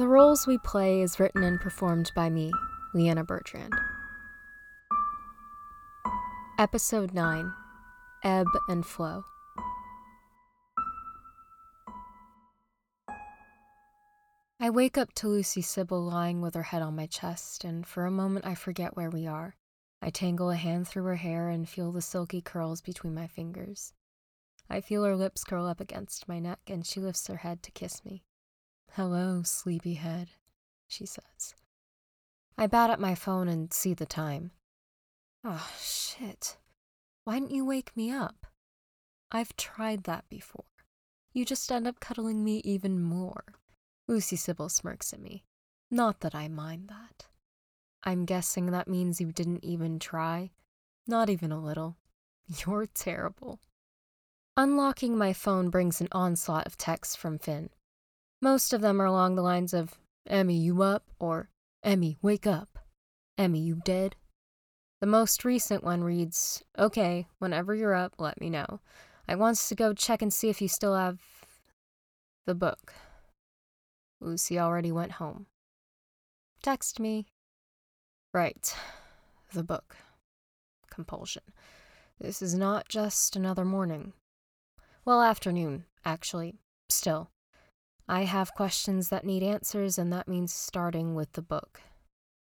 The Roles We Play is written and performed by me, Leiana Bertrand. Episode 9 Ebb and Flow. I wake up to Lucy-Sibyl lying with her head on my chest, and for a moment I forget where we are. I tangle a hand through her hair and feel the silky curls between my fingers. I feel her lips curl up against my neck, and she lifts her head to kiss me. Hello, sleepyhead, she says. I bat at my phone and see the time. Oh, shit. Why didn't you wake me up? I've tried that before. You just end up cuddling me even more. Lucy-Sibyl smirks at me. Not that I mind that. I'm guessing that means you didn't even try. Not even a little. You're terrible. Unlocking my phone brings an onslaught of texts from Finn. Most of them are along the lines of, Emmy, you up? or Emmy, wake up. Emmy, you dead? The most recent one reads, Okay, whenever you're up, let me know. I wants to go check and see if you still have the book. Lucy already went home. Text me. Right. The book. Compulsion. This is not just another morning. Well, afternoon, actually. Still. I have questions that need answers, and that means starting with the book.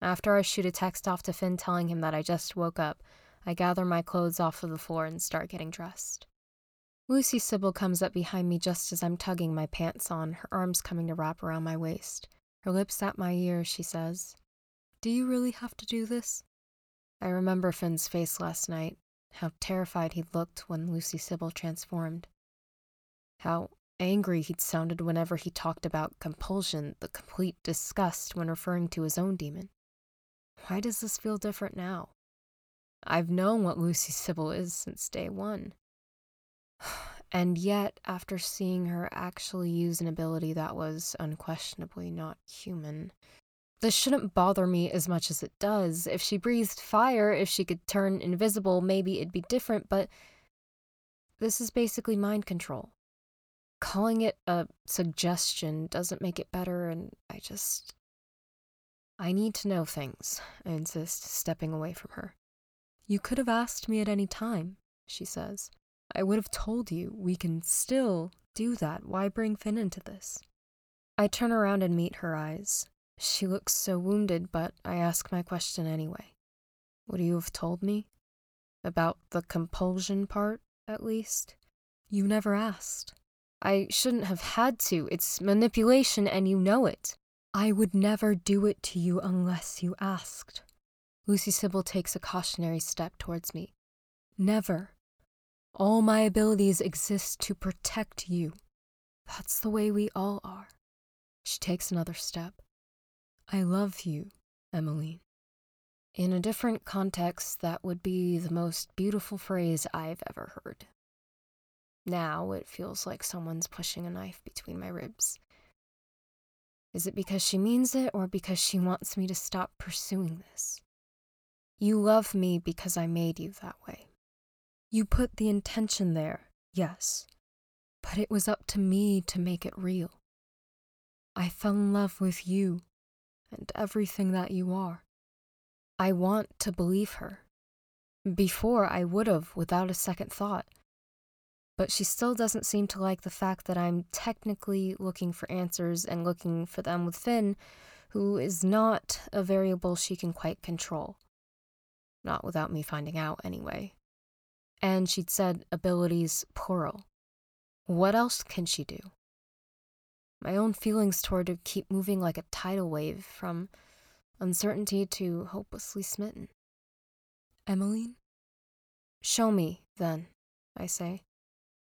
After I shoot a text off to Finn telling him that I just woke up, I gather my clothes off of the floor and start getting dressed. Lucy-Sibyl comes up behind me just as I'm tugging my pants on, her arms coming to wrap around my waist. Her lips at my ear, she says, Do you really have to do this? I remember Finn's face last night, how terrified he'd looked when Lucy-Sibyl transformed. How angry he'd sounded whenever he talked about compulsion, the complete disgust when referring to his own demon. Why does this feel different now? I've known what Lucy-Sibyl is since day one. And yet, after seeing her actually use an ability that was unquestionably not human, this shouldn't bother me as much as it does. If she breathed fire, if she could turn invisible, maybe it'd be different, but this is basically mind control. Calling it a suggestion doesn't make it better, and I just. I need to know things, I insist, stepping away from her. You could have asked me at any time, she says. I would have told you we can still do that. Why bring Finn into this? I turn around and meet her eyes. She looks so wounded, but I ask my question anyway. Would you have told me? About the compulsion part, at least? You never asked. I shouldn't have had to. It's manipulation, and you know it. I would never do it to you unless you asked. Lucy-Sibyl takes a cautionary step towards me. Never. All my abilities exist to protect you. That's the way we all are. She takes another step. I love you, Emeline. In a different context, that would be the most beautiful phrase I've ever heard. Now it feels like someone's pushing a knife between my ribs. Is it because she means it or because she wants me to stop pursuing this? You love me because I made you that way. You put the intention there, yes, but it was up to me to make it real. I fell in love with you and everything that you are. I want to believe her. Before, I would have without a second thought. But she still doesn't seem to like the fact that I'm technically looking for answers and looking for them with Finn, who is not a variable she can quite control. Not without me finding out, anyway and she'd said abilities plural. What else can she do? My own feelings toward her keep moving like a tidal wave from uncertainty to hopelessly smitten. Emeline? Show me, then, I say.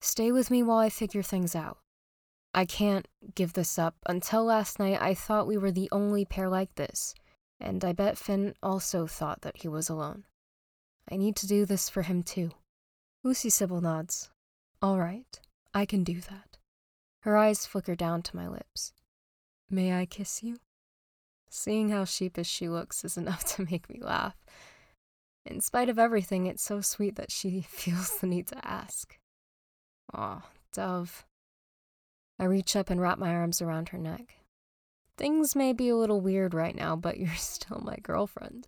Stay with me while I figure things out. I can't give this up. Until last night, I thought we were the only pair like this, and I bet Finn also thought that he was alone. I need to do this for him, too. Lucy-Sibyl nods. All right, I can do that. Her eyes flicker down to my lips. May I kiss you? Seeing how sheepish she looks is enough to make me laugh. In spite of everything, it's so sweet that she feels the need to ask. Aw, Dove. I reach up and wrap my arms around her neck. Things may be a little weird right now, but you're still my girlfriend.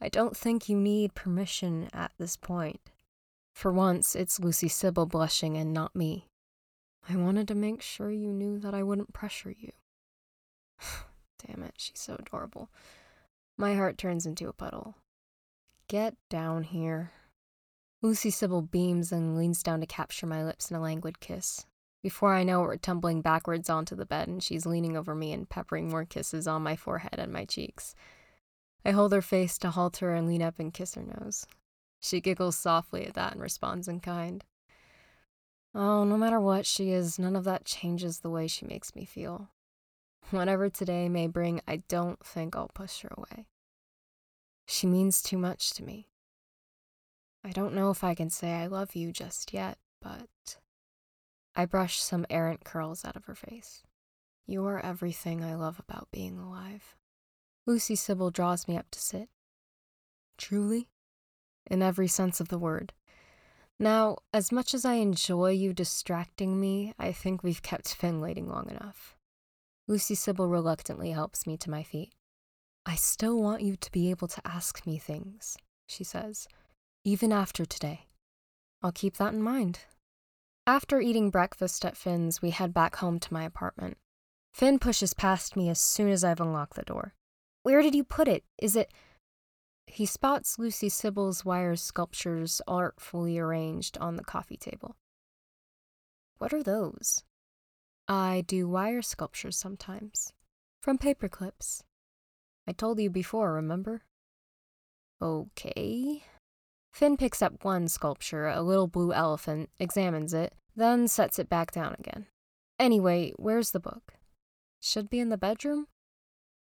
I don't think you need permission at this point. For once, it's Lucy-Sibyl blushing and not me. I wanted to make sure you knew that I wouldn't pressure you. Damn it, she's so adorable. My heart turns into a puddle. Get down here. Lucy-Sibyl beams and leans down to capture my lips in a languid kiss. Before I know it, we're tumbling backwards onto the bed, and she's leaning over me and peppering more kisses on my forehead and my cheeks. I hold her face to halt her and lean up and kiss her nose. She giggles softly at that and responds in kind. Oh, no matter what she is, none of that changes the way she makes me feel. Whatever today may bring, I don't think I'll push her away. She means too much to me. I don't know if I can say I love you just yet, but. I brush some errant curls out of her face. You are everything I love about being alive. Lucy-Sibyl draws me up to sit. Truly? In every sense of the word. Now, as much as I enjoy you distracting me, I think we've kept Finn long enough. Lucy-Sibyl reluctantly helps me to my feet. I still want you to be able to ask me things, she says, even after today. I'll keep that in mind. After eating breakfast at Finn's, we head back home to my apartment. Finn pushes past me as soon as I've unlocked the door. Where did you put it? Is it. He spots Lucy-Sibyl's wire sculptures artfully arranged on the coffee table. What are those? I do wire sculptures sometimes, from paper clips. I told you before, remember? Okay. Finn picks up one sculpture, a little blue elephant, examines it, then sets it back down again. Anyway, where's the book? Should be in the bedroom?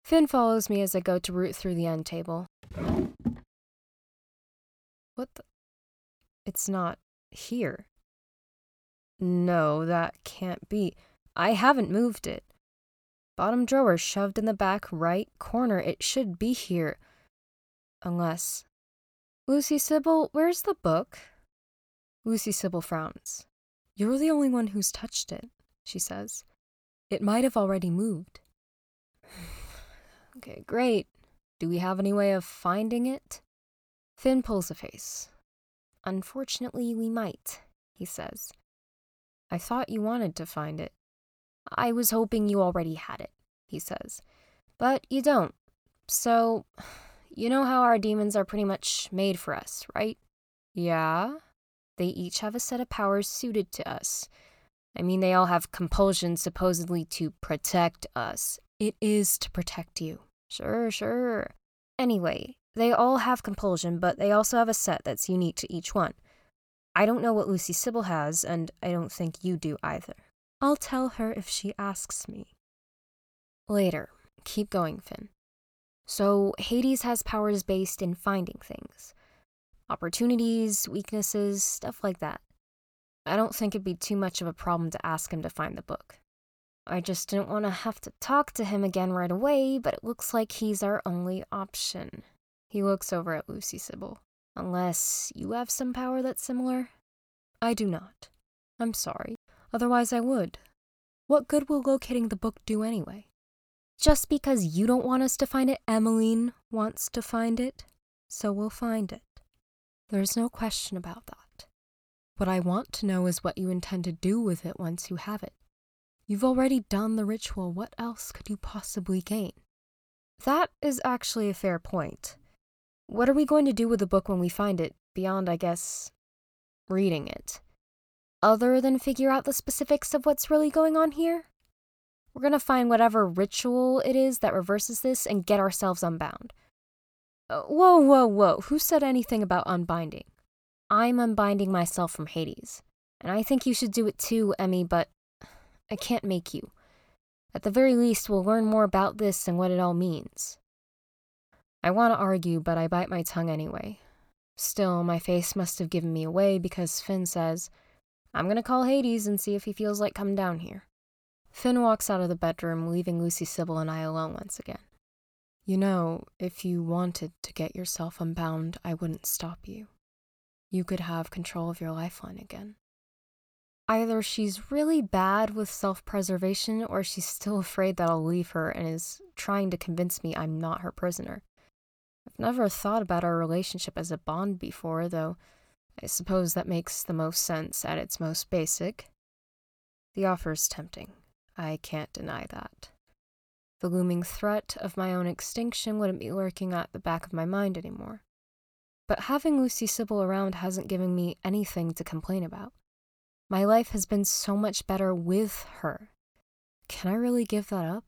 Finn follows me as I go to root through the end table. What the? It's not here. No, that can't be. I haven't moved it. Bottom drawer shoved in the back right corner. It should be here. Unless. Lucy-Sibyl, where's the book? Lucy-Sibyl frowns. You're the only one who's touched it, she says. It might have already moved. okay, great. Do we have any way of finding it? Finn pulls a face. Unfortunately, we might, he says. I thought you wanted to find it. I was hoping you already had it, he says. But you don't. So, you know how our demons are pretty much made for us, right? Yeah. They each have a set of powers suited to us. I mean, they all have compulsion supposedly to protect us. It is to protect you. Sure, sure. Anyway, they all have compulsion, but they also have a set that's unique to each one. I don't know what Lucy-Sibyl has, and I don't think you do either. I'll tell her if she asks me. Later. Keep going, Finn. So, Hades has powers based in finding things opportunities, weaknesses, stuff like that. I don't think it'd be too much of a problem to ask him to find the book. I just didn't want to have to talk to him again right away, but it looks like he's our only option. He looks over at Lucy-Sibyl. Unless you have some power that's similar? I do not. I'm sorry. Otherwise, I would. What good will locating the book do anyway? Just because you don't want us to find it, Emeline wants to find it, so we'll find it. There's no question about that. What I want to know is what you intend to do with it once you have it. You've already done the ritual, what else could you possibly gain? That is actually a fair point. What are we going to do with the book when we find it, beyond, I guess, reading it? Other than figure out the specifics of what's really going on here? We're gonna find whatever ritual it is that reverses this and get ourselves unbound. Uh, whoa, whoa, whoa. Who said anything about unbinding? I'm unbinding myself from Hades. And I think you should do it too, Emmy, but I can't make you. At the very least, we'll learn more about this and what it all means. I want to argue, but I bite my tongue anyway. Still, my face must have given me away because Finn says, I'm gonna call Hades and see if he feels like coming down here. Finn walks out of the bedroom, leaving Lucy-Sibyl and I alone once again. You know, if you wanted to get yourself unbound, I wouldn't stop you. You could have control of your lifeline again. either she's really bad with self preservation or she's still afraid that I'll leave her and is trying to convince me I'm not her prisoner. I've never thought about our relationship as a bond before, though I suppose that makes the most sense at its most basic. The offer is tempting. I can't deny that. The looming threat of my own extinction wouldn't be lurking at the back of my mind anymore. But having Lucy-Sibyl around hasn't given me anything to complain about. My life has been so much better with her. Can I really give that up?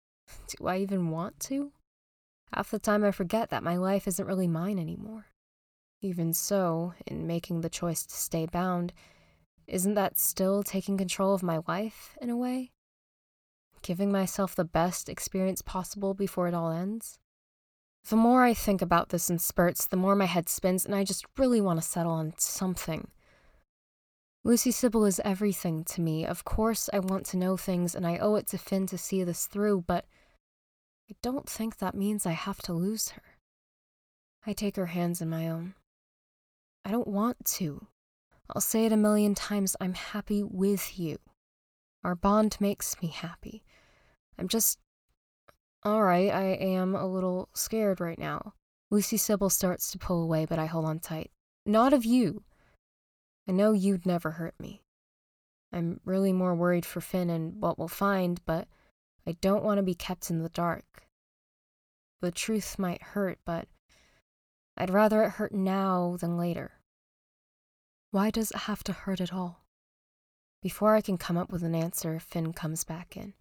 Do I even want to? Half the time I forget that my life isn't really mine anymore. Even so, in making the choice to stay bound, isn't that still taking control of my life in a way? Giving myself the best experience possible before it all ends? The more I think about this in spurts, the more my head spins, and I just really want to settle on something. Lucy-Sibyl is everything to me. Of course, I want to know things, and I owe it to Finn to see this through, but I don't think that means I have to lose her. I take her hands in my own. I don't want to. I'll say it a million times I'm happy with you. Our bond makes me happy. I'm just. Alright, I am a little scared right now. Lucy-Sibyl starts to pull away, but I hold on tight. Not of you. I know you'd never hurt me. I'm really more worried for Finn and what we'll find, but I don't want to be kept in the dark. The truth might hurt, but I'd rather it hurt now than later. Why does it have to hurt at all? Before I can come up with an answer, Finn comes back in.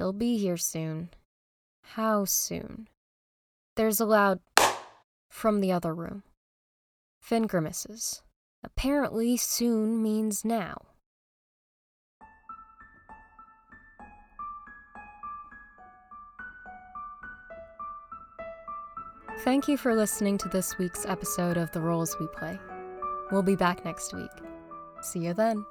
He'll be here soon. How soon? There's a loud from the other room. Finn grimaces. Apparently, soon means now. Thank you for listening to this week's episode of The Roles We Play. We'll be back next week. See you then.